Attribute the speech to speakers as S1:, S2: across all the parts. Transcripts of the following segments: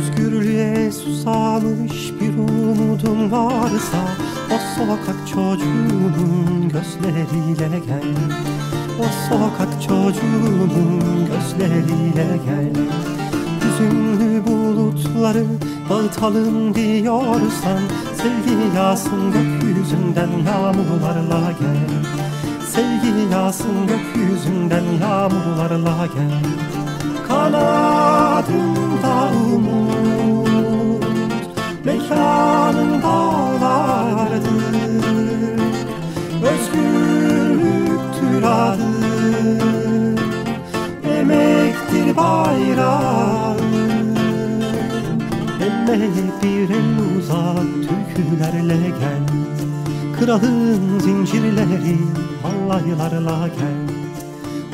S1: Özgürlüğe susamış bir umudun varsa O sokak çocuğunun gözleriyle gel. O sokak çocuğunun gözleriyle gel. Hüzünlü bulutları dağıtalım diyorsan Sevgi yağsın gökyüzünden yağmurlarla gel. Sevgi yağsın gökyüzünden yağmurlarla gel. Kanadında umut Mekanın dağlardır Özgürlüktür adı. Emektir bayrağı. Emeğe bir el uzat türkülerle gel. Kralın zincirleri halaylarla gel.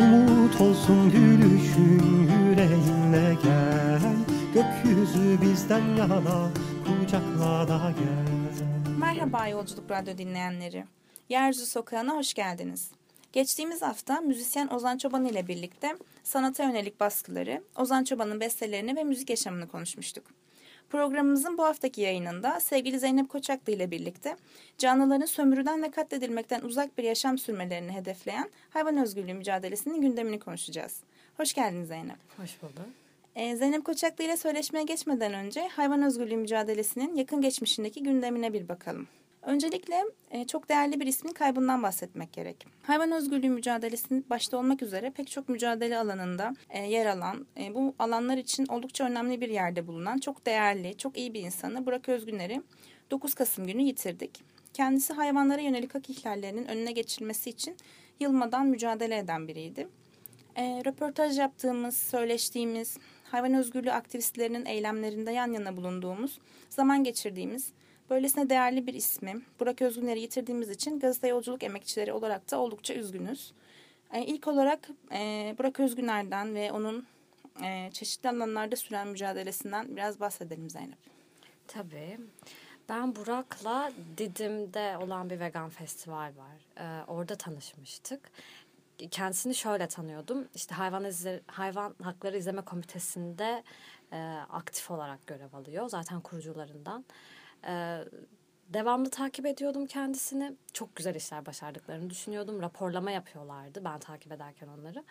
S1: Umut olsun gülüşün yüreğinle gel. Gökyüzü bizden yana kucakla da gel
S2: Merhaba Yolculuk Radyo dinleyenleri. Yeryüzü Sokağı'na hoş geldiniz. Geçtiğimiz hafta müzisyen Ozan Çoban ile birlikte sanata yönelik baskıları, Ozan Çoban'ın bestelerini ve müzik yaşamını konuşmuştuk. Programımızın bu haftaki yayınında sevgili Zeynep Koçaklı ile birlikte canlıların sömürüden ve katledilmekten uzak bir yaşam sürmelerini hedefleyen hayvan özgürlüğü mücadelesinin gündemini konuşacağız. Hoş geldin Zeynep.
S3: Hoş bulduk.
S2: Ee, Zeynep Koçaklı ile söyleşmeye geçmeden önce hayvan özgürlüğü mücadelesinin yakın geçmişindeki gündemine bir bakalım. Öncelikle e, çok değerli bir ismin kaybından bahsetmek gerek. Hayvan özgürlüğü mücadelesinin başta olmak üzere pek çok mücadele alanında e, yer alan, e, bu alanlar için oldukça önemli bir yerde bulunan çok değerli, çok iyi bir insanı Burak Özgüner'i 9 Kasım günü yitirdik. Kendisi hayvanlara yönelik hak ihlallerinin önüne geçilmesi için yılmadan mücadele eden biriydi. E, röportaj yaptığımız, söyleştiğimiz, hayvan özgürlüğü aktivistlerinin eylemlerinde yan yana bulunduğumuz, zaman geçirdiğimiz, böylesine değerli bir ismi Burak Özgüner'i yitirdiğimiz için gazete yolculuk emekçileri olarak da oldukça üzgünüz. E, ilk olarak e, Burak Özgüner'den ve onun e, çeşitli alanlarda süren mücadelesinden biraz bahsedelim Zeynep.
S3: Tabii. Ben Burak'la Didim'de olan bir vegan festival var. Ee, orada tanışmıştık. Kendisini şöyle tanıyordum. İşte hayvan izle, hayvan hakları izleme komitesinde e, aktif olarak görev alıyor. Zaten kurucularından. E, devamlı takip ediyordum kendisini. Çok güzel işler başardıklarını düşünüyordum. Raporlama yapıyorlardı ben takip ederken onları.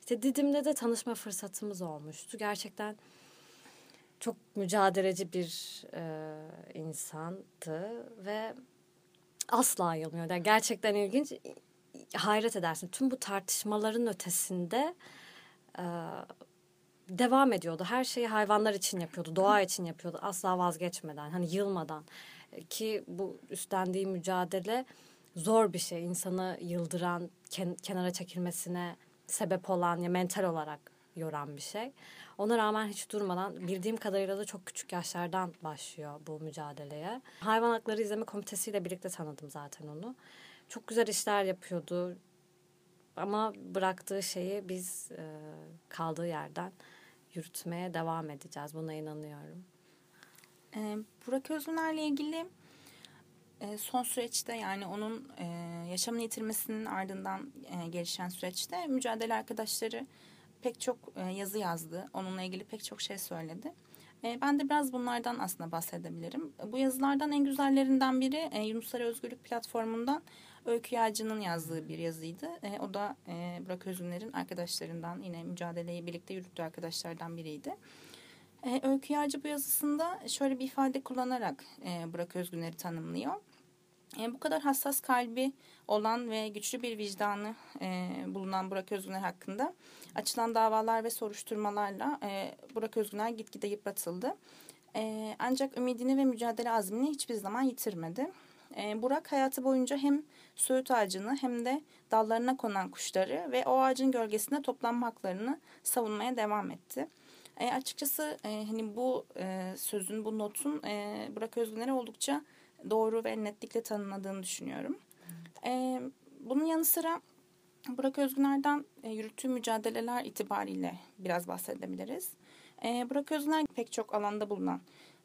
S3: İşte Didim'de de tanışma fırsatımız olmuştu. Gerçekten çok mücadeleci bir e, insandı ve asla ayılmıyor. Yani gerçekten ilginç. Hayret edersin. Tüm bu tartışmaların ötesinde e, devam ediyordu. Her şeyi hayvanlar için yapıyordu, doğa için yapıyordu. Asla vazgeçmeden, hani yılmadan. Ki bu üstlendiği mücadele zor bir şey. İnsanı yıldıran, ken, kenara çekilmesine sebep olan ya mental olarak yoran bir şey. Ona rağmen hiç durmadan bildiğim kadarıyla da çok küçük yaşlardan başlıyor bu mücadeleye. Hayvan Hakları İzleme Komitesi ile birlikte tanıdım zaten onu. Çok güzel işler yapıyordu. Ama bıraktığı şeyi biz e, kaldığı yerden yürütmeye devam edeceğiz. Buna inanıyorum.
S2: Ee, Burak Özgüner'le ilgili e, son süreçte yani onun e, yaşamını yitirmesinin ardından e, gelişen süreçte mücadele arkadaşları pek çok e, yazı yazdı. Onunla ilgili pek çok şey söyledi. E, ben de biraz bunlardan aslında bahsedebilirim. Bu yazılardan en güzellerinden biri e, Yunuslar Özgürlük Platformu'ndan Öykü Yağcı'nın yazdığı bir yazıydı. E, o da e, Burak Özgünler'in arkadaşlarından yine mücadeleyi birlikte yürüttüğü arkadaşlardan biriydi. E, Öykü Yağcı bu yazısında şöyle bir ifade kullanarak e, Burak Özgünler'i tanımlıyor. E, bu kadar hassas kalbi olan ve güçlü bir vicdanı e, bulunan Burak Özgüner hakkında açılan davalar ve soruşturmalarla e, Burak Özgüner gitgide yıpratıldı. E, ancak ümidini ve mücadele azmini hiçbir zaman yitirmedi. E, Burak hayatı boyunca hem söğüt ağacını hem de dallarına konan kuşları ve o ağacın gölgesinde toplanma haklarını savunmaya devam etti. E, açıkçası e, hani bu e, sözün, bu notun e, Burak Özgüner'e oldukça doğru ve netlikle tanımladığını düşünüyorum. E, bunun yanı sıra Burak Özgüner'den e, yürüttüğü mücadeleler itibariyle biraz bahsedebiliriz. E, Burak Özgüner pek çok alanda bulunan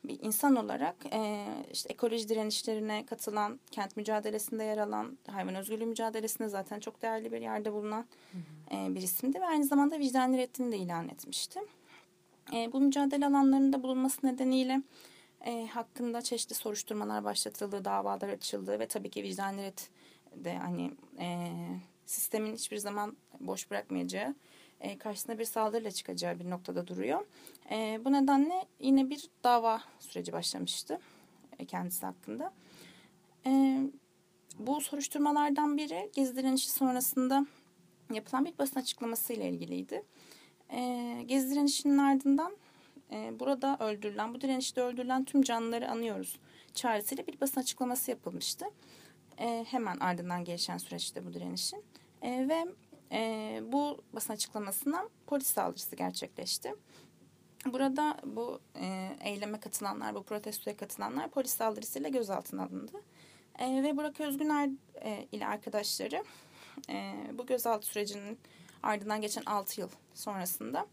S2: bir insan olarak e, işte ekoloji direnişlerine katılan, kent mücadelesinde yer alan, hayvan özgürlüğü mücadelesinde zaten çok değerli bir yerde bulunan e, bir isimdi ve aynı zamanda vicdan ettiğini de ilan etmişti. E, bu mücadele alanlarında bulunması nedeniyle e, hakkında çeşitli soruşturmalar başlatıldı, davalar açıldı ve tabii ki vicdanlı de hani e, sistemin hiçbir zaman boş bırakmayacağı, e, karşısına bir saldırıyla çıkacağı bir noktada duruyor. E, bu nedenle yine bir dava süreci başlamıştı e, kendisi hakkında. E, bu soruşturmalardan biri Gezi direnişi sonrasında yapılan bir basın açıklaması ile ilgiliydi. E, Gezi direnişinin ardından e, burada öldürülen, bu direnişte öldürülen tüm canlıları anıyoruz çağrısıyla bir basın açıklaması yapılmıştı. E, hemen ardından gelişen süreçte bu direnişin. E, ve e, bu basın açıklamasından polis saldırısı gerçekleşti. Burada bu e, eyleme katılanlar, bu protestoya katılanlar polis saldırısıyla gözaltına alındı. E, ve Burak Özgüner e, ile arkadaşları e, bu gözaltı sürecinin ardından geçen 6 yıl sonrasında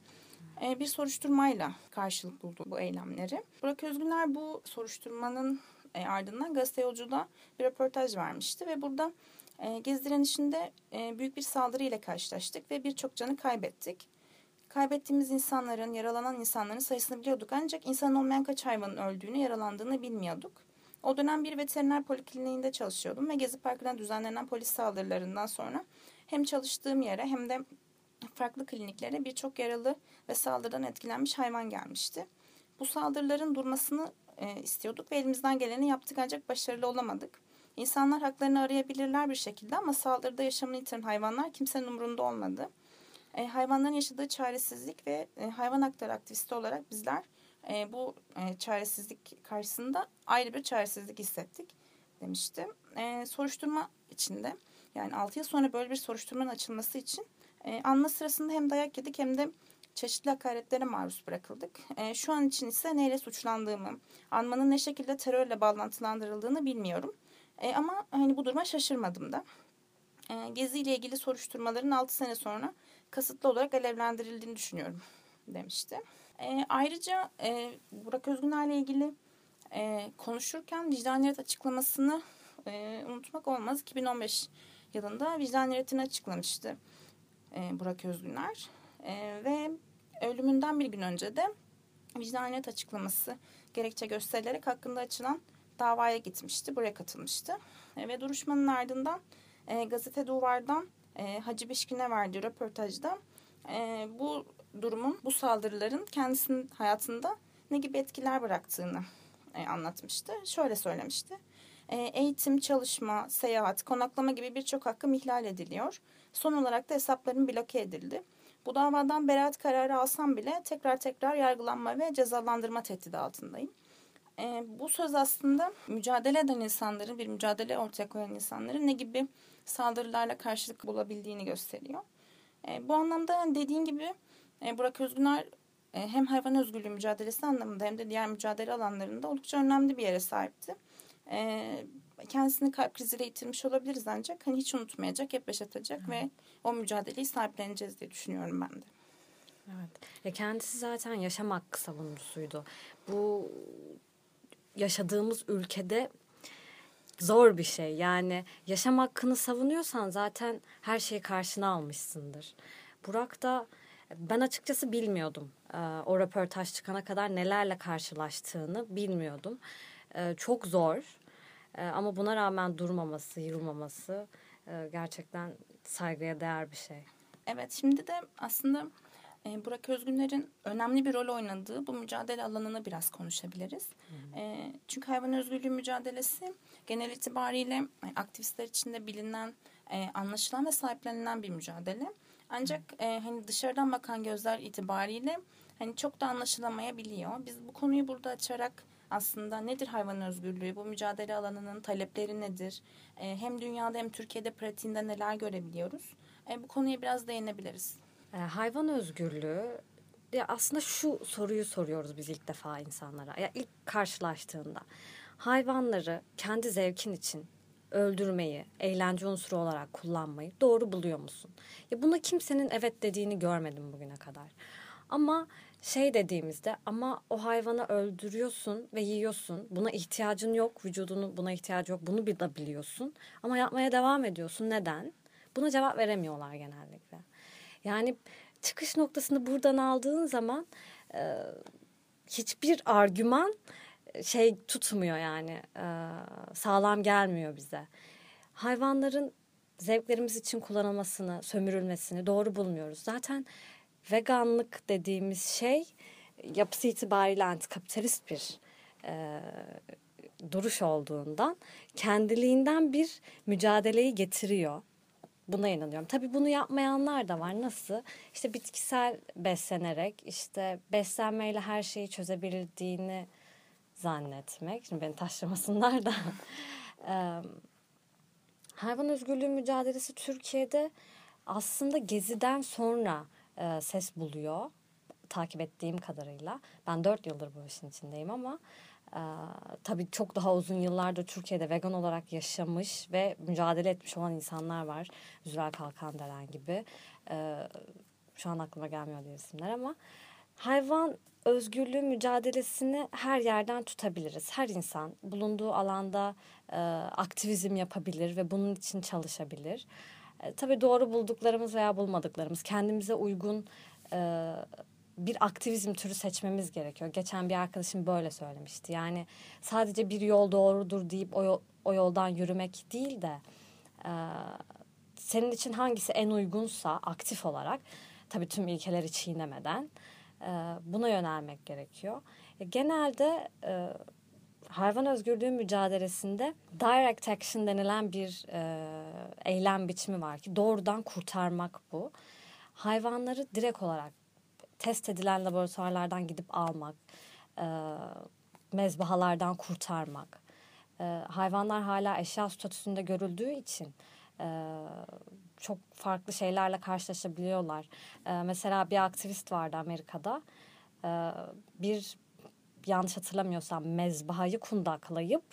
S2: e, bir soruşturmayla karşılık buldu bu eylemleri. Burak Özgüner bu soruşturmanın e, ardından gazete yolculuğa bir röportaj vermişti ve burada e, Gezi direnişinde büyük bir saldırı ile karşılaştık ve birçok canı kaybettik. Kaybettiğimiz insanların, yaralanan insanların sayısını biliyorduk ancak insan olmayan kaç hayvanın öldüğünü, yaralandığını bilmiyorduk. O dönem bir veteriner polikliniğinde çalışıyordum ve Gezi Parkı'na düzenlenen polis saldırılarından sonra hem çalıştığım yere hem de farklı kliniklere birçok yaralı ve saldırıdan etkilenmiş hayvan gelmişti. Bu saldırıların durmasını e, istiyorduk ve elimizden geleni yaptık ancak başarılı olamadık. İnsanlar haklarını arayabilirler bir şekilde ama saldırıda yaşamını yitiren hayvanlar kimsenin umurunda olmadı. E, hayvanların yaşadığı çaresizlik ve e, hayvan hakları aktivisti olarak bizler e, bu e, çaresizlik karşısında ayrı bir çaresizlik hissettik demişti. E, soruşturma içinde yani 6 yıl sonra böyle bir soruşturmanın açılması için e, anma sırasında hem dayak yedik hem de çeşitli hakaretlere maruz bırakıldık. E, şu an için ise neyle suçlandığımı, anmanın ne şekilde terörle bağlantılandırıldığını bilmiyorum. E, ama hani bu duruma şaşırmadım da. E, Gezi ile ilgili soruşturmaların 6 sene sonra kasıtlı olarak alevlendirildiğini düşünüyorum demişti. E, ayrıca e, Burak Özgüner ile ilgili e, konuşurken vicdaniyet açıklamasını e, unutmak olmaz. 2015 yılında vicdaniyetini açıklamıştı e, Burak Özgüner. E, ve ölümünden bir gün önce de vicdaniyet açıklaması gerekçe gösterilerek hakkında açılan davaya gitmişti. Buraya katılmıştı. E, ve duruşmanın ardından e, gazete Duvar'dan e, Hacı Beşkin'e verdiği röportajda e, bu durumun, bu saldırıların kendisinin hayatında ne gibi etkiler bıraktığını e, anlatmıştı. Şöyle söylemişti. E, eğitim, çalışma, seyahat, konaklama gibi birçok hakkım ihlal ediliyor. Son olarak da hesaplarım bloke edildi. Bu davadan beraat kararı alsam bile tekrar tekrar yargılanma ve cezalandırma tehdidi altındayım. E, bu söz aslında mücadele eden insanların, bir mücadele ortaya koyan insanların ne gibi saldırılarla karşılık bulabildiğini gösteriyor. E, bu anlamda dediğim gibi e, Burak Özgüner e, hem hayvan özgürlüğü mücadelesi anlamında hem de diğer mücadele alanlarında oldukça önemli bir yere sahipti. E, kendisini kalp kriziyle yitirmiş olabiliriz ancak hani hiç unutmayacak, hep yaşatacak Hı. ve o mücadeleyi sahipleneceğiz diye düşünüyorum ben de.
S3: Evet. Ya kendisi zaten yaşam hakkı savunucusuydu. Bu yaşadığımız ülkede zor bir şey. Yani yaşam hakkını savunuyorsan zaten her şeyi karşına almışsındır. Burak da ben açıkçası bilmiyordum. Ee, o röportaj çıkana kadar nelerle karşılaştığını bilmiyordum. Ee, çok zor. Ee, ama buna rağmen durmaması, yılmaması e, gerçekten saygıya değer bir şey.
S2: Evet şimdi de aslında e, Burak Özgünler'in önemli bir rol oynadığı bu mücadele alanını biraz konuşabiliriz. Hı e, çünkü hayvan özgürlüğü mücadelesi genel itibariyle e, aktivistler içinde bilinen, e, anlaşılan ve sahiplenilen bir mücadele. Ancak e, hani dışarıdan bakan gözler itibariyle hani çok da anlaşılamayabiliyor. Biz bu konuyu burada açarak aslında nedir hayvan özgürlüğü, bu mücadele alanının talepleri nedir, hem dünyada hem Türkiye'de pratiğinde neler görebiliyoruz, bu konuya biraz değinebiliriz.
S3: E, hayvan özgürlüğü ya aslında şu soruyu soruyoruz biz ilk defa insanlara. Ya ilk karşılaştığında hayvanları kendi zevkin için öldürmeyi, eğlence unsuru olarak kullanmayı doğru buluyor musun? Ya buna kimsenin evet dediğini görmedim bugüne kadar. Ama şey dediğimizde ama o hayvanı öldürüyorsun ve yiyorsun. Buna ihtiyacın yok, vücudunun buna ihtiyacı yok. Bunu bir biliyorsun. Ama yapmaya devam ediyorsun. Neden? Buna cevap veremiyorlar genellikle. Yani çıkış noktasını buradan aldığın zaman e, hiçbir argüman şey tutmuyor yani e, sağlam gelmiyor bize. Hayvanların zevklerimiz için kullanılmasını, sömürülmesini doğru bulmuyoruz. Zaten veganlık dediğimiz şey yapısı itibariyle antikapitalist bir e, duruş olduğundan kendiliğinden bir mücadeleyi getiriyor. Buna inanıyorum. Tabii bunu yapmayanlar da var. Nasıl? İşte bitkisel beslenerek, işte beslenmeyle her şeyi çözebildiğini zannetmek. Şimdi beni taşlamasınlar da. hayvan özgürlüğü mücadelesi Türkiye'de aslında Gezi'den sonra ses buluyor. Takip ettiğim kadarıyla. Ben dört yıldır bu işin içindeyim ama e, tabii çok daha uzun yıllardır Türkiye'de vegan olarak yaşamış ve mücadele etmiş olan insanlar var. Zülal Kalkandelen gibi. E, şu an aklıma gelmiyor diye isimler ama hayvan özgürlüğü mücadelesini her yerden tutabiliriz. Her insan bulunduğu alanda e, aktivizm yapabilir ve bunun için çalışabilir. E, tabii doğru bulduklarımız veya bulmadıklarımız kendimize uygun e, bir aktivizm türü seçmemiz gerekiyor. Geçen bir arkadaşım böyle söylemişti. Yani sadece bir yol doğrudur deyip o, o yoldan yürümek değil de e, senin için hangisi en uygunsa aktif olarak tabii tüm ilkeleri çiğnemeden e, buna yönelmek gerekiyor. E, genelde e, hayvan özgürlüğü mücadelesinde direct action denilen bir e, eylem biçimi var ki doğrudan kurtarmak bu. Hayvanları direkt olarak test edilen laboratuvarlardan gidip almak, e, mezbahalardan kurtarmak. E, hayvanlar hala eşya statüsünde görüldüğü için e, çok farklı şeylerle karşılaşabiliyorlar. E, mesela bir aktivist vardı Amerika'da. E, bir yanlış hatırlamıyorsam mezbahayı kundaklayıp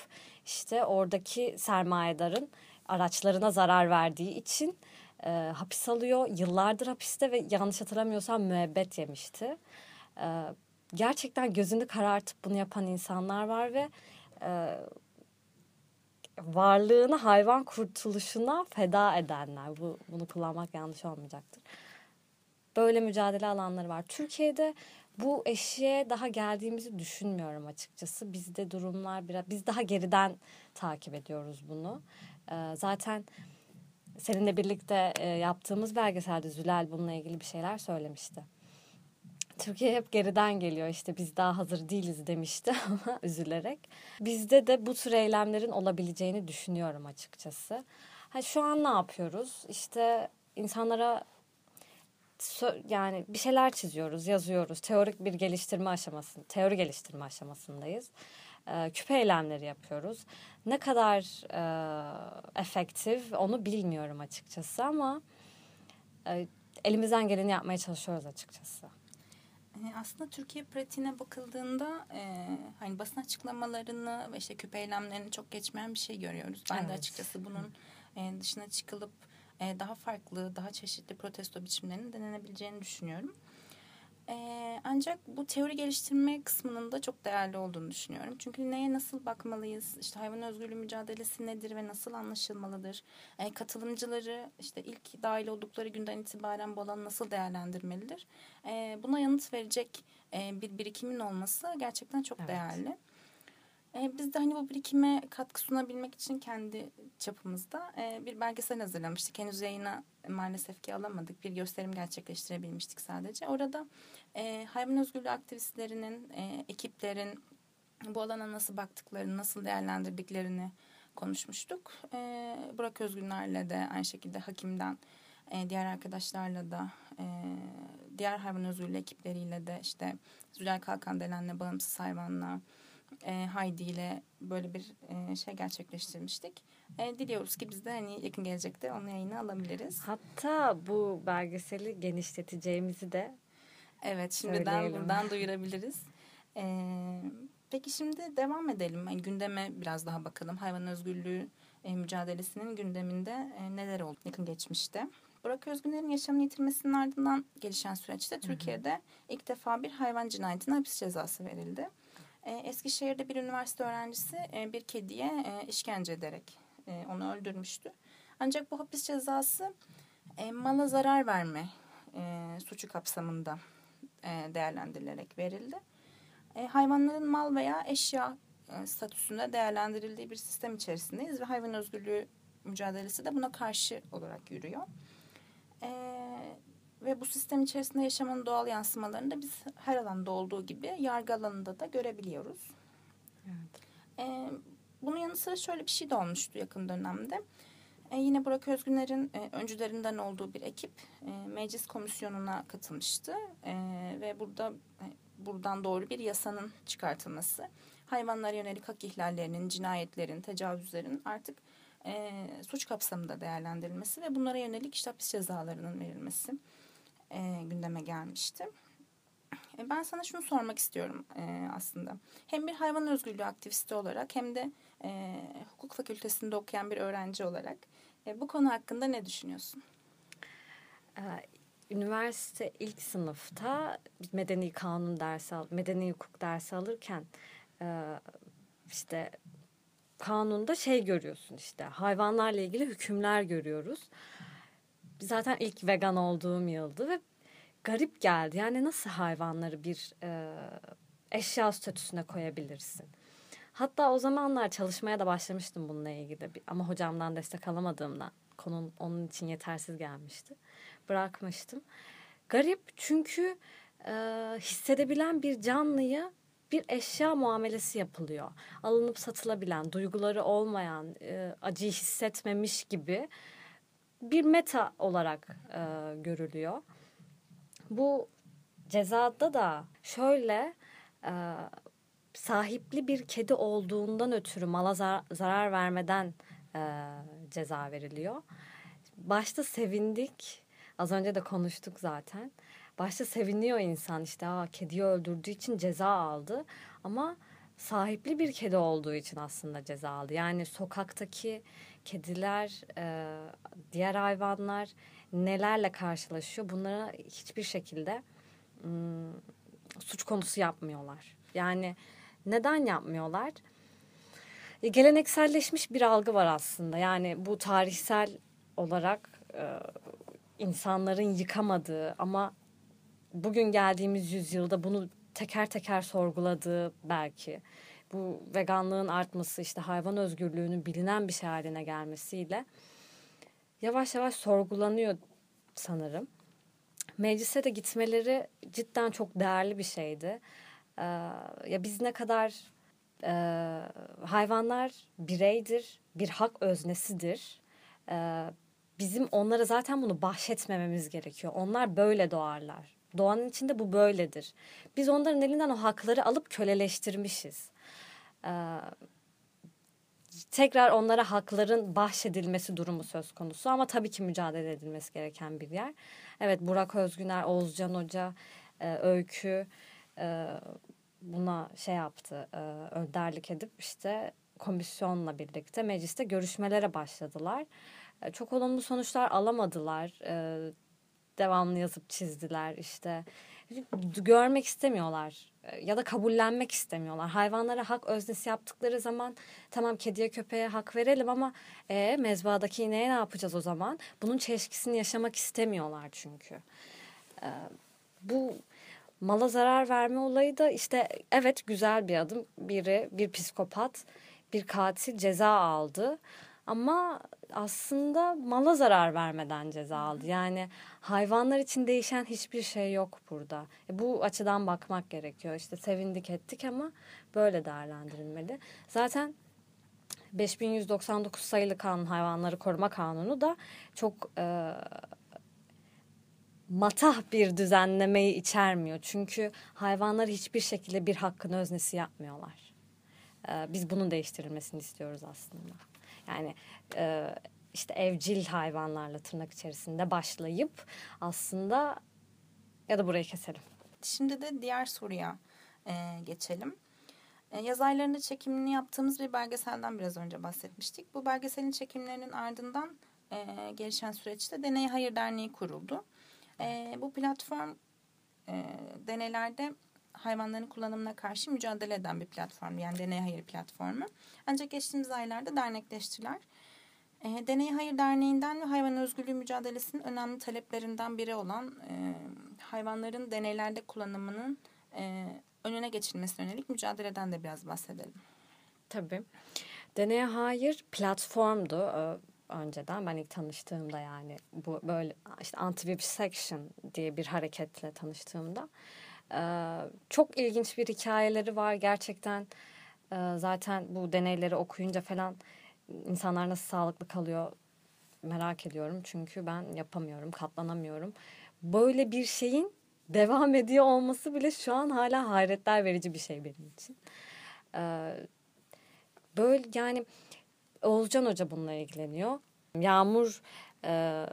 S3: işte oradaki sermayedarın araçlarına zarar verdiği için e, hapis alıyor. Yıllardır hapiste ve yanlış hatırlamıyorsam müebbet yemişti. E, gerçekten gözünü karartıp bunu yapan insanlar var ve e, varlığını hayvan kurtuluşuna feda edenler. Bu, bunu kullanmak yanlış olmayacaktır. Böyle mücadele alanları var. Türkiye'de bu eşiğe daha geldiğimizi düşünmüyorum açıkçası. Bizde durumlar biraz biz daha geriden takip ediyoruz bunu. Ee, zaten seninle birlikte e, yaptığımız belgeselde Zülal bununla ilgili bir şeyler söylemişti. Türkiye hep geriden geliyor işte biz daha hazır değiliz demişti ama üzülerek. Bizde de bu tür eylemlerin olabileceğini düşünüyorum açıkçası. Ha, şu an ne yapıyoruz? İşte insanlara yani bir şeyler çiziyoruz, yazıyoruz. Teorik bir geliştirme aşaması, teori geliştirme aşamasındayız. Ee, küpe eylemleri yapıyoruz. Ne kadar e, efektif onu bilmiyorum açıkçası ama e, elimizden geleni yapmaya çalışıyoruz açıkçası.
S2: E, aslında Türkiye pratiğine bakıldığında e, hani basın açıklamalarını ve işte küpe eylemlerini çok geçmeyen bir şey görüyoruz. Ben evet. de açıkçası bunun e, dışına çıkılıp e, daha farklı, daha çeşitli protesto biçimlerinin denenebileceğini düşünüyorum. E, ancak bu teori geliştirme kısmının da çok değerli olduğunu düşünüyorum. Çünkü neye nasıl bakmalıyız? İşte hayvan özgürlüğü mücadelesi nedir ve nasıl anlaşılmalıdır? E, katılımcıları işte ilk dahil oldukları günden itibaren bu alanı nasıl değerlendirmelidir? E, buna yanıt verecek e, bir birikimin olması gerçekten çok evet. değerli. E, biz de hani bu birikime katkı sunabilmek için kendi çapımızda e, bir belgesel hazırlamıştık. Henüz yayına maalesef ki alamadık. Bir gösterim gerçekleştirebilmiştik sadece. Orada e, hayvan özgürlüğü aktivistlerinin, e, ekiplerin bu alana nasıl baktıklarını, nasıl değerlendirdiklerini konuşmuştuk. E, Burak Özgünler'le de aynı şekilde Hakim'den, e, diğer arkadaşlarla da, e, diğer hayvan özgürlüğü ekipleriyle de işte Zülal Kalkan Delen'le, Bağımsız Hayvan'la, e, Haydi ile böyle bir e, şey gerçekleştirmiştik. E, diliyoruz ki biz de hani yakın gelecekte onu yayına alabiliriz.
S3: Hatta bu belgeseli genişleteceğimizi de
S2: Evet şimdiden söyleyelim. buradan duyurabiliriz. E, peki şimdi devam edelim. Yani gündeme biraz daha bakalım. Hayvan özgürlüğü e, mücadelesinin gündeminde e, neler oldu yakın geçmişte. Burak Özgünler'in yaşamını yitirmesinin ardından gelişen süreçte Türkiye'de ilk defa bir hayvan cinayetine hapis cezası verildi. E, Eskişehir'de bir üniversite öğrencisi e, bir kediye e, işkence ederek onu öldürmüştü. Ancak bu hapis cezası mala zarar verme suçu kapsamında değerlendirilerek verildi. Hayvanların mal veya eşya statüsünde değerlendirildiği bir sistem içerisindeyiz ve hayvan özgürlüğü mücadelesi de buna karşı olarak yürüyor. Ve bu sistem içerisinde yaşamın doğal yansımalarını da biz her alanda olduğu gibi yargı alanında da görebiliyoruz. Evet. E, bunun yanı sıra şöyle bir şey de olmuştu yakın dönemde. E, yine Burak Özgüner'in e, öncülerinden olduğu bir ekip e, meclis komisyonuna katılmıştı. E, ve burada e, buradan doğru bir yasanın çıkartılması. Hayvanlara yönelik hak ihlallerinin, cinayetlerin, tecavüzlerin artık e, suç kapsamında değerlendirilmesi ve bunlara yönelik işte hapis cezalarının verilmesi e, gündeme gelmişti. E, ben sana şunu sormak istiyorum e, aslında. Hem bir hayvan özgürlüğü aktivisti olarak hem de e, hukuk fakültesinde okuyan bir öğrenci olarak e, bu konu hakkında ne düşünüyorsun?
S3: Ee, üniversite ilk sınıfta medeni kanun dersi medeni hukuk dersi alırken e, işte kanunda şey görüyorsun işte hayvanlarla ilgili hükümler görüyoruz. Zaten ilk vegan olduğum yıldı ve garip geldi. Yani nasıl hayvanları bir e, eşya statüsüne koyabilirsin? Hatta o zamanlar çalışmaya da başlamıştım bununla ilgili ama hocamdan destek alamadığımdan konun onun için yetersiz gelmişti. Bırakmıştım. Garip çünkü e, hissedebilen bir canlıya bir eşya muamelesi yapılıyor. Alınıp satılabilen, duyguları olmayan, e, acıyı hissetmemiş gibi bir meta olarak e, görülüyor. Bu cezada da şöyle e, sahipli bir kedi olduğundan ötürü mala zar zarar vermeden e, ceza veriliyor. Başta sevindik. Az önce de konuştuk zaten. Başta seviniyor insan işte Aa, kediyi öldürdüğü için ceza aldı. Ama sahipli bir kedi olduğu için aslında ceza aldı. Yani sokaktaki kediler, e, diğer hayvanlar nelerle karşılaşıyor bunlara hiçbir şekilde suç konusu yapmıyorlar. Yani neden yapmıyorlar? E, gelenekselleşmiş bir algı var aslında. Yani bu tarihsel olarak e, insanların yıkamadığı ama bugün geldiğimiz yüzyılda bunu teker teker sorguladığı belki bu veganlığın artması işte hayvan özgürlüğünün bilinen bir şey haline gelmesiyle yavaş yavaş sorgulanıyor sanırım. Meclise de gitmeleri cidden çok değerli bir şeydi. Ee, ya biz ne kadar e, hayvanlar bireydir, bir hak öznesidir. Ee, bizim onlara zaten bunu bahşetmememiz gerekiyor. Onlar böyle doğarlar. Doğanın içinde bu böyledir. Biz onların elinden o hakları alıp köleleştirmişiz. Ee, tekrar onlara hakların bahşedilmesi durumu söz konusu ama tabii ki mücadele edilmesi gereken bir yer. Evet Burak Özgüner, Oğuzcan Hoca, e, Öykü e, buna şey yaptı, e, önderlik edip işte komisyonla birlikte mecliste görüşmelere başladılar. E, çok olumlu sonuçlar alamadılar. E, devamlı yazıp çizdiler işte. Görmek istemiyorlar e, ya da kabullenmek istemiyorlar. Hayvanlara hak öznesi yaptıkları zaman tamam kediye köpeğe hak verelim ama e, mezbadaki ineğe ne yapacağız o zaman? Bunun çelişkisini yaşamak istemiyorlar çünkü. E, bu mala zarar verme olayı da işte evet güzel bir adım. Biri bir psikopat, bir katil ceza aldı. Ama aslında mala zarar vermeden ceza aldı. Yani hayvanlar için değişen hiçbir şey yok burada. E bu açıdan bakmak gerekiyor. İşte sevindik ettik ama böyle değerlendirilmeli. Zaten 5199 sayılı kanun hayvanları koruma kanunu da çok e, matah bir düzenlemeyi içermiyor. Çünkü hayvanlar hiçbir şekilde bir hakkın öznesi yapmıyorlar. E, biz bunun değiştirilmesini istiyoruz aslında. Yani e, işte evcil hayvanlarla tırnak içerisinde başlayıp aslında ya da burayı keselim.
S2: Şimdi de diğer soruya e, geçelim. E, yaz aylarında çekimini yaptığımız bir belgeselden biraz önce bahsetmiştik. Bu belgeselin çekimlerinin ardından e, gelişen süreçte Deney Hayır Derneği kuruldu. E, bu platform e, deneylerde hayvanların kullanımına karşı mücadele eden bir platform. Yani Deney Hayır platformu. Ancak geçtiğimiz aylarda dernekleştiler. E, Deney Hayır Derneği'nden ve hayvan özgürlüğü mücadelesinin önemli taleplerinden biri olan e, hayvanların deneylerde kullanımının e, önüne geçilmesine yönelik mücadeleden de biraz bahsedelim.
S3: Tabii. Deneye Hayır platformdu e, önceden. Ben ilk tanıştığımda yani bu böyle işte anti-vivisection diye bir hareketle tanıştığımda. E, çok ilginç bir hikayeleri var. Gerçekten e, zaten bu deneyleri okuyunca falan insanlar nasıl sağlıklı kalıyor merak ediyorum. Çünkü ben yapamıyorum, katlanamıyorum. Böyle bir şeyin devam ediyor olması bile şu an hala hayretler verici bir şey benim için. Ee, böyle yani Oğuzcan Hoca bununla ilgileniyor. Yağmur e,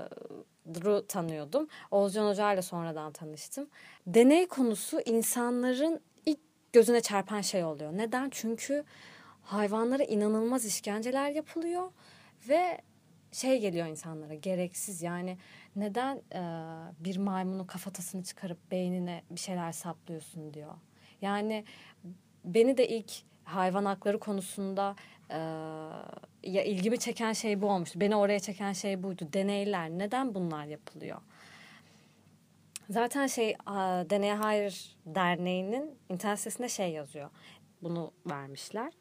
S3: Duru tanıyordum. Oğuzcan Hoca ile sonradan tanıştım. Deney konusu insanların ilk gözüne çarpan şey oluyor. Neden? Çünkü hayvanlara inanılmaz işkenceler yapılıyor ve şey geliyor insanlara gereksiz yani neden e, bir maymunu kafatasını çıkarıp beynine bir şeyler saplıyorsun diyor. Yani beni de ilk hayvan hakları konusunda e, ya ilgimi çeken şey bu olmuştu. Beni oraya çeken şey buydu. Deneyler neden bunlar yapılıyor? Zaten şey Deneye Hayır Derneği'nin internet sitesinde şey yazıyor. Bunu vermişler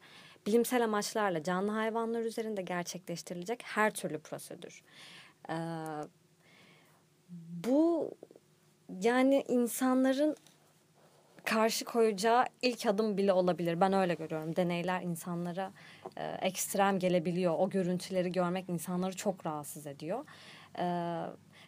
S3: bilimsel amaçlarla canlı hayvanlar üzerinde gerçekleştirilecek her türlü prosedür. Ee, bu yani insanların karşı koyacağı ilk adım bile olabilir. Ben öyle görüyorum. Deneyler insanlara e, ekstrem gelebiliyor. O görüntüleri görmek insanları çok rahatsız ediyor. E,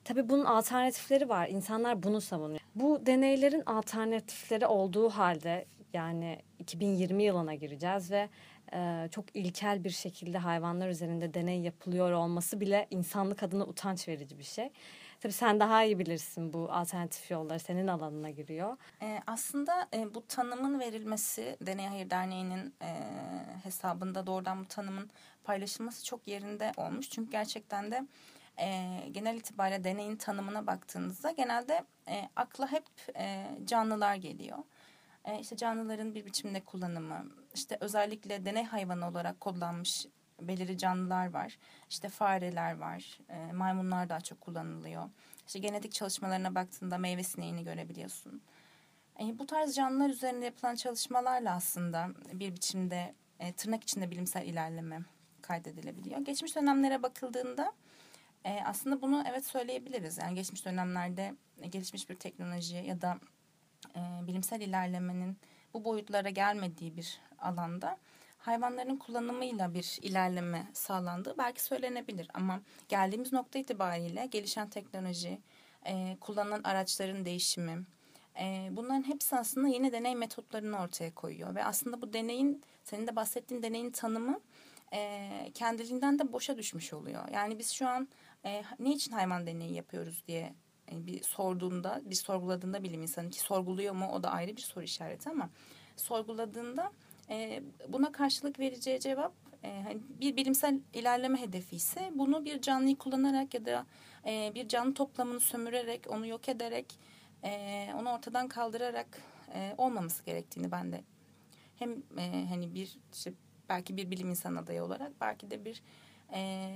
S3: tabii bunun alternatifleri var. İnsanlar bunu savunuyor. Bu deneylerin alternatifleri olduğu halde yani 2020 yılına gireceğiz ve e, çok ilkel bir şekilde hayvanlar üzerinde deney yapılıyor olması bile insanlık adına utanç verici bir şey. Tabii sen daha iyi bilirsin bu alternatif yollar senin alanına giriyor.
S2: E, aslında e, bu tanımın verilmesi Deney Hayır Derneği'nin e, hesabında doğrudan bu tanımın paylaşılması çok yerinde olmuş. Çünkü gerçekten de e, genel itibariyle deneyin tanımına baktığınızda genelde e, akla hep e, canlılar geliyor. E, işte canlıların bir biçimde kullanımı, işte özellikle deney hayvanı olarak kullanmış belirli canlılar var. İşte fareler var, e, maymunlar daha çok kullanılıyor. İşte genetik çalışmalarına baktığında meyve sineğini görebiliyorsun. E, bu tarz canlılar üzerinde yapılan çalışmalarla aslında bir biçimde e, tırnak içinde bilimsel ilerleme kaydedilebiliyor. Geçmiş dönemlere bakıldığında e, aslında bunu evet söyleyebiliriz. Yani geçmiş dönemlerde gelişmiş bir teknoloji ya da e, bilimsel ilerlemenin bu boyutlara gelmediği bir alanda hayvanların kullanımıyla bir ilerleme sağlandığı belki söylenebilir ama geldiğimiz nokta itibariyle gelişen teknoloji, e, kullanılan araçların değişimi, e, bunların hepsi aslında yeni deney metotlarını ortaya koyuyor ve aslında bu deneyin, senin de bahsettiğin deneyin tanımı e, kendiliğinden de boşa düşmüş oluyor. Yani biz şu an e, ne için hayvan deneyi yapıyoruz diye yani bir sorduğunda, bir sorguladığında bilim insanı ki sorguluyor mu o da ayrı bir soru işareti ama sorguladığında e, buna karşılık vereceği cevap e, hani bir bilimsel ilerleme hedefi ise bunu bir canlıyı kullanarak ya da e, bir canlı toplamını sömürerek, onu yok ederek, e, onu ortadan kaldırarak e, olmaması gerektiğini ben de hem e, hani bir işte belki bir bilim insanı adayı olarak belki de bir e,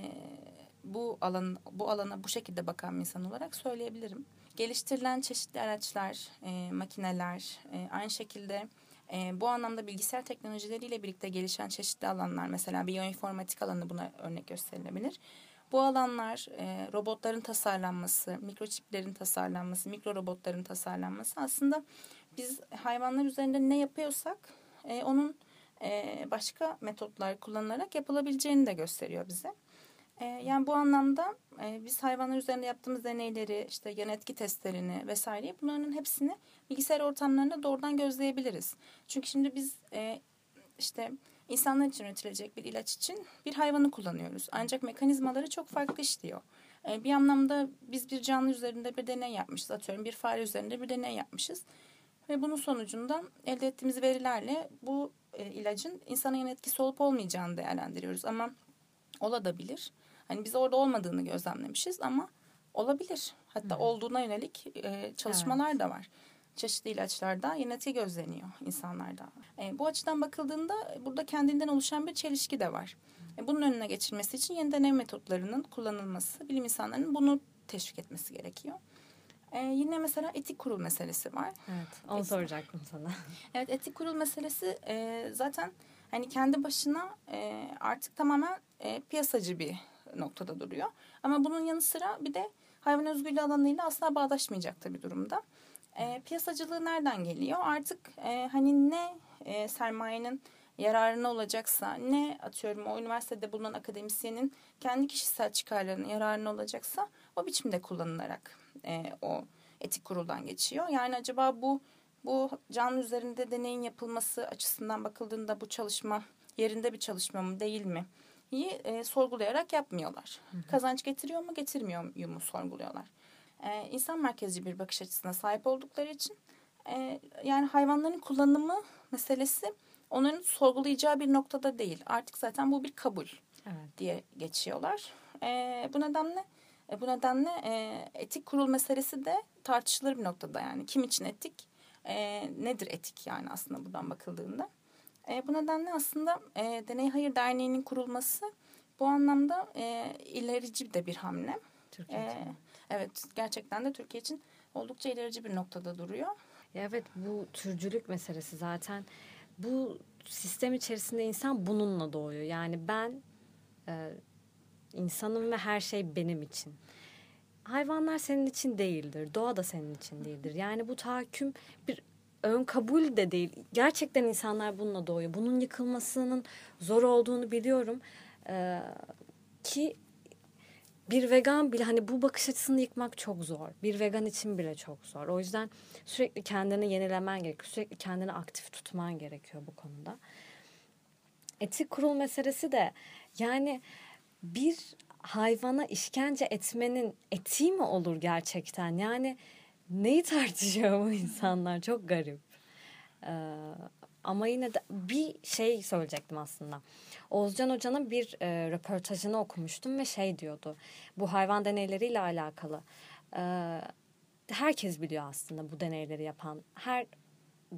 S2: bu alan bu alana bu şekilde bakan bir insan olarak söyleyebilirim. Geliştirilen çeşitli araçlar, e, makineler, e, aynı şekilde e, bu anlamda bilgisayar teknolojileriyle birlikte gelişen çeşitli alanlar, mesela biyoinformatik alanı buna örnek gösterilebilir. Bu alanlar e, robotların tasarlanması, mikroçiplerin tasarlanması, mikro robotların tasarlanması aslında biz hayvanlar üzerinde ne yapıyorsak e, onun e, başka metotlar kullanılarak yapılabileceğini de gösteriyor bize. E, yani bu anlamda e, biz hayvanlar üzerinde yaptığımız deneyleri, işte yan etki testlerini vesaireyi bunların hepsini bilgisayar ortamlarında doğrudan gözleyebiliriz. Çünkü şimdi biz e, işte insanlar için üretilecek bir ilaç için bir hayvanı kullanıyoruz. Ancak mekanizmaları çok farklı işliyor. E, bir anlamda biz bir canlı üzerinde bir deney yapmışız. Atıyorum bir fare üzerinde bir deney yapmışız. Ve bunun sonucunda elde ettiğimiz verilerle bu ilacın insana yan etkisi olup olmayacağını değerlendiriyoruz. Ama olabilir. Hani biz orada olmadığını gözlemlemişiz ama olabilir. Hatta Hı. olduğuna yönelik e, çalışmalar evet. da var. Çeşitli ilaçlarda yeneti gözleniyor insanlarda. E, bu açıdan bakıldığında burada kendinden oluşan bir çelişki de var. E, bunun önüne geçilmesi için yeni deney metotlarının kullanılması, bilim insanlarının bunu teşvik etmesi gerekiyor. E, yine mesela etik kurul meselesi var.
S3: Evet, onu etik. soracaktım sana.
S2: Evet, etik kurul meselesi e, zaten hani kendi başına e, artık tamamen e, piyasacı bir noktada duruyor. Ama bunun yanı sıra bir de hayvan özgürlüğü alanıyla asla bağdaşmayacak bir durumda. E, piyasacılığı nereden geliyor? Artık e, hani ne e, sermayenin yararına olacaksa ne atıyorum o üniversitede bulunan akademisyenin kendi kişisel çıkarlarının yararına olacaksa o biçimde kullanılarak e, o etik kuruldan geçiyor. Yani acaba bu bu canlı üzerinde deneyin yapılması açısından bakıldığında bu çalışma yerinde bir çalışma mı değil mi? E, sorgulayarak yapmıyorlar. Hı hı. Kazanç getiriyor mu getirmiyor mu sorguluyorlar. E, insan merkezci bir bakış açısına sahip oldukları için e, yani hayvanların kullanımı meselesi onların sorgulayacağı bir noktada değil. Artık zaten bu bir kabul evet. diye geçiyorlar. E, bu nedenle e, bu nedenle e, etik kurul meselesi de tartışılır bir noktada yani. Kim için etik? E, nedir etik yani aslında buradan bakıldığında? E, bu nedenle aslında e, Deney Hayır Derneği'nin kurulması bu anlamda e, ilerici de bir hamle. Türkiye e, için. E, evet gerçekten de Türkiye için oldukça ilerici bir noktada duruyor.
S3: Evet bu türcülük meselesi zaten bu sistem içerisinde insan bununla doğuyor. Yani ben e, insanım ve her şey benim için. Hayvanlar senin için değildir. Doğa da senin için değildir. Yani bu tahakküm bir ön kabul de değil. Gerçekten insanlar bununla doğuyor. Bunun yıkılmasının zor olduğunu biliyorum. Ee, ki bir vegan bile hani bu bakış açısını yıkmak çok zor. Bir vegan için bile çok zor. O yüzden sürekli kendini yenilemen gerekiyor. Sürekli kendini aktif tutman gerekiyor bu konuda. Etik kurul meselesi de yani bir hayvana işkence etmenin etiği mi olur gerçekten? Yani neyi tartışıyor bu insanlar? Çok garip. Ee, ama yine de bir şey söyleyecektim aslında. Oğuzcan Hoca'nın bir e, röportajını okumuştum ve şey diyordu. Bu hayvan deneyleriyle alakalı. E, herkes biliyor aslında bu deneyleri yapan. Her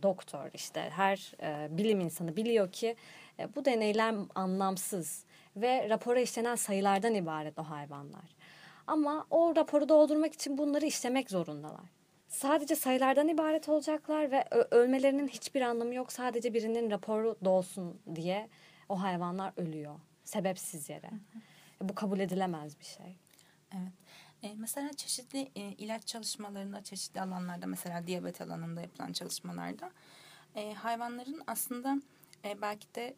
S3: doktor işte her e, bilim insanı biliyor ki e, bu deneyler anlamsız ve rapora işlenen sayılardan ibaret o hayvanlar. Ama o raporu doldurmak için bunları işlemek zorundalar sadece sayılardan ibaret olacaklar ve ölmelerinin hiçbir anlamı yok. Sadece birinin raporu dolsun diye o hayvanlar ölüyor. Sebepsiz yere. Hı hı. E, bu kabul edilemez bir şey.
S2: Evet. E, mesela çeşitli e, ilaç çalışmalarında, çeşitli alanlarda mesela diyabet alanında yapılan çalışmalarda e, hayvanların aslında e, belki de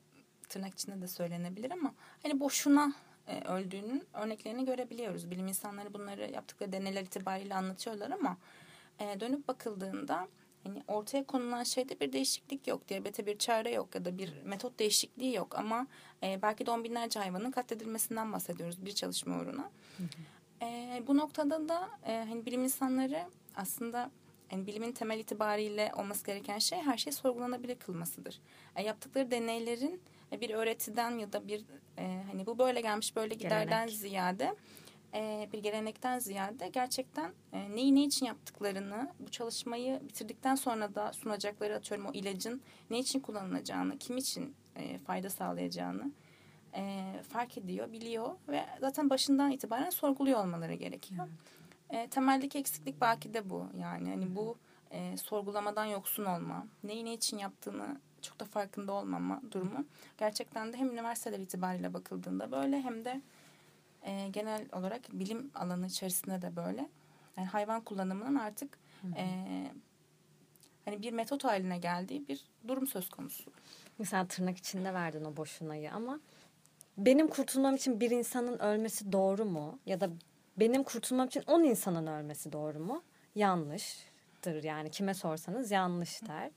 S2: tırnak içinde de söylenebilir ama hani boşuna e, öldüğünün örneklerini görebiliyoruz. Bilim insanları bunları yaptıkları deneyler itibariyle anlatıyorlar ama e, dönüp bakıldığında hani ortaya konulan şeyde bir değişiklik yok. Diyabete bir çare yok ya da bir metot değişikliği yok ama e, belki de on binlerce hayvanın katledilmesinden bahsediyoruz bir çalışma uğruna. E, bu noktada da e, hani bilim insanları aslında yani bilimin temel itibariyle olması gereken şey her şey sorgulanabilir kılmasıdır. E, yaptıkları deneylerin e, bir öğretiden ya da bir e, hani bu böyle gelmiş böyle giderden Gelenek. ziyade e, bir gelenekten ziyade gerçekten e, neyi ne için yaptıklarını, bu çalışmayı bitirdikten sonra da sunacakları atıyorum o ilacın ne için kullanılacağını, kim için e, fayda sağlayacağını e, fark ediyor, biliyor ve zaten başından itibaren sorguluyor olmaları gerekiyor. E, temeldeki eksiklik belki de bu. Yani hani bu e, sorgulamadan yoksun olma, neyi ne için yaptığını çok da farkında olmama durumu gerçekten de hem üniversiteler itibariyle bakıldığında böyle hem de e, genel olarak bilim alanı içerisinde de böyle. Yani hayvan kullanımının artık E, hani bir metot haline geldiği bir durum söz konusu.
S3: Mesela tırnak içinde verdin o boşunayı ama benim kurtulmam için bir insanın ölmesi doğru mu? Ya da benim kurtulmam için on insanın ölmesi doğru mu? Yanlıştır yani kime sorsanız yanlış der.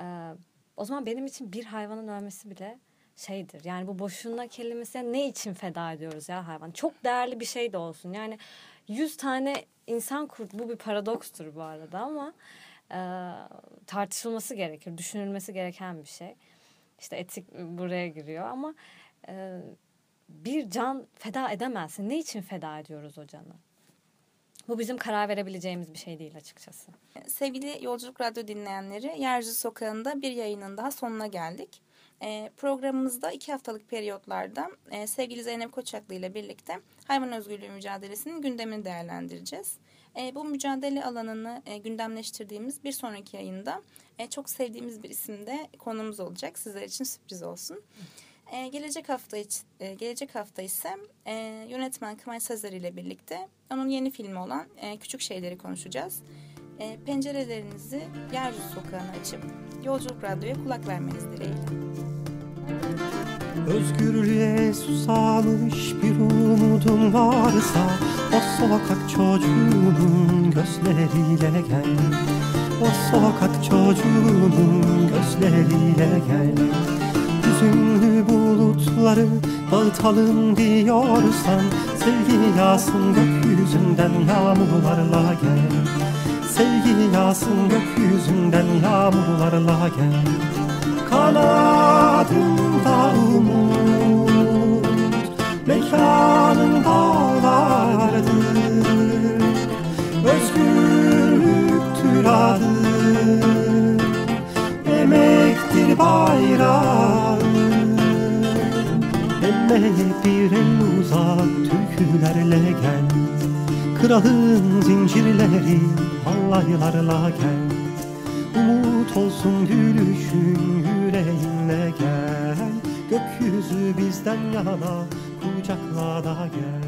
S3: Ee, o zaman benim için bir hayvanın ölmesi bile şeydir. Yani bu boşuna kelimesi ne için feda ediyoruz ya hayvan? Çok değerli bir şey de olsun. Yani yüz tane insan kurt bu bir paradokstur bu arada ama e, tartışılması gerekir, düşünülmesi gereken bir şey. İşte etik buraya giriyor ama e, bir can feda edemezsin. Ne için feda ediyoruz o canı? Bu bizim karar verebileceğimiz bir şey değil açıkçası.
S2: Sevgili Yolculuk Radyo dinleyenleri, Yeryüzü Sokağı'nda bir yayının daha sonuna geldik. E, programımızda iki haftalık periyotlarda e, sevgili Zeynep Koçaklı ile birlikte hayvan özgürlüğü mücadelesinin gündemini değerlendireceğiz. E, bu mücadele alanını e, gündemleştirdiğimiz bir sonraki yayında çok sevdiğimiz bir isimde konumuz olacak. Sizler için sürpriz olsun. Gelecek hafta e, gelecek hafta ise yönetmen Kıvanç Sezer ile birlikte onun yeni filmi olan Küçük Şeyleri konuşacağız. E, pencerelerinizi yeryüzü sokağına açıp Yolculuk Radyo'ya kulak vermeniz dileğiyle.
S1: Özgürlüğe susamış bir umudun varsa O sokak çocuğunun gözleriyle gel. O sokak çocuğunun gözleriyle gel. Hüzünlü bulutları dağıtalım diyorsan Sevgi yağsın gökyüzünden yağmurlarla gel. Sevgi yağsın gökyüzünden yağmurlarla gel Kanadımda umut Mekanım dağlardır Özgürlüktür adım Emektir bayrağı. Emeğe bir el uzat Türkülerle gel Kralın zincirleri Halaylarla gel Umut olsun gülüşün yüreğinle gel. Gökyüzü bizden yana kucakla da gel